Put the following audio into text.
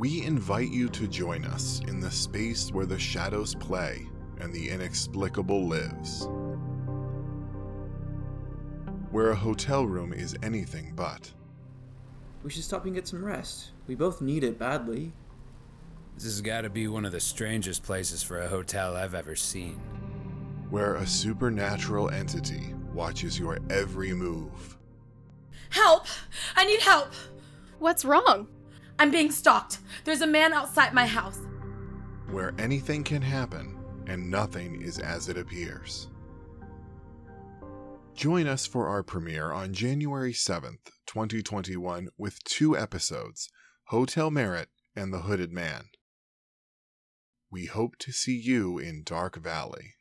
We invite you to join us in the space where the shadows play and the inexplicable lives. Where a hotel room is anything but. We should stop and get some rest. We both need it badly. This has got to be one of the strangest places for a hotel I've ever seen. Where a supernatural entity watches your every move. Help! I need help! What's wrong? I'm being stalked. There's a man outside my house. Where anything can happen and nothing is as it appears. Join us for our premiere on January 7th, 2021, with two episodes Hotel Merit and The Hooded Man. We hope to see you in Dark Valley.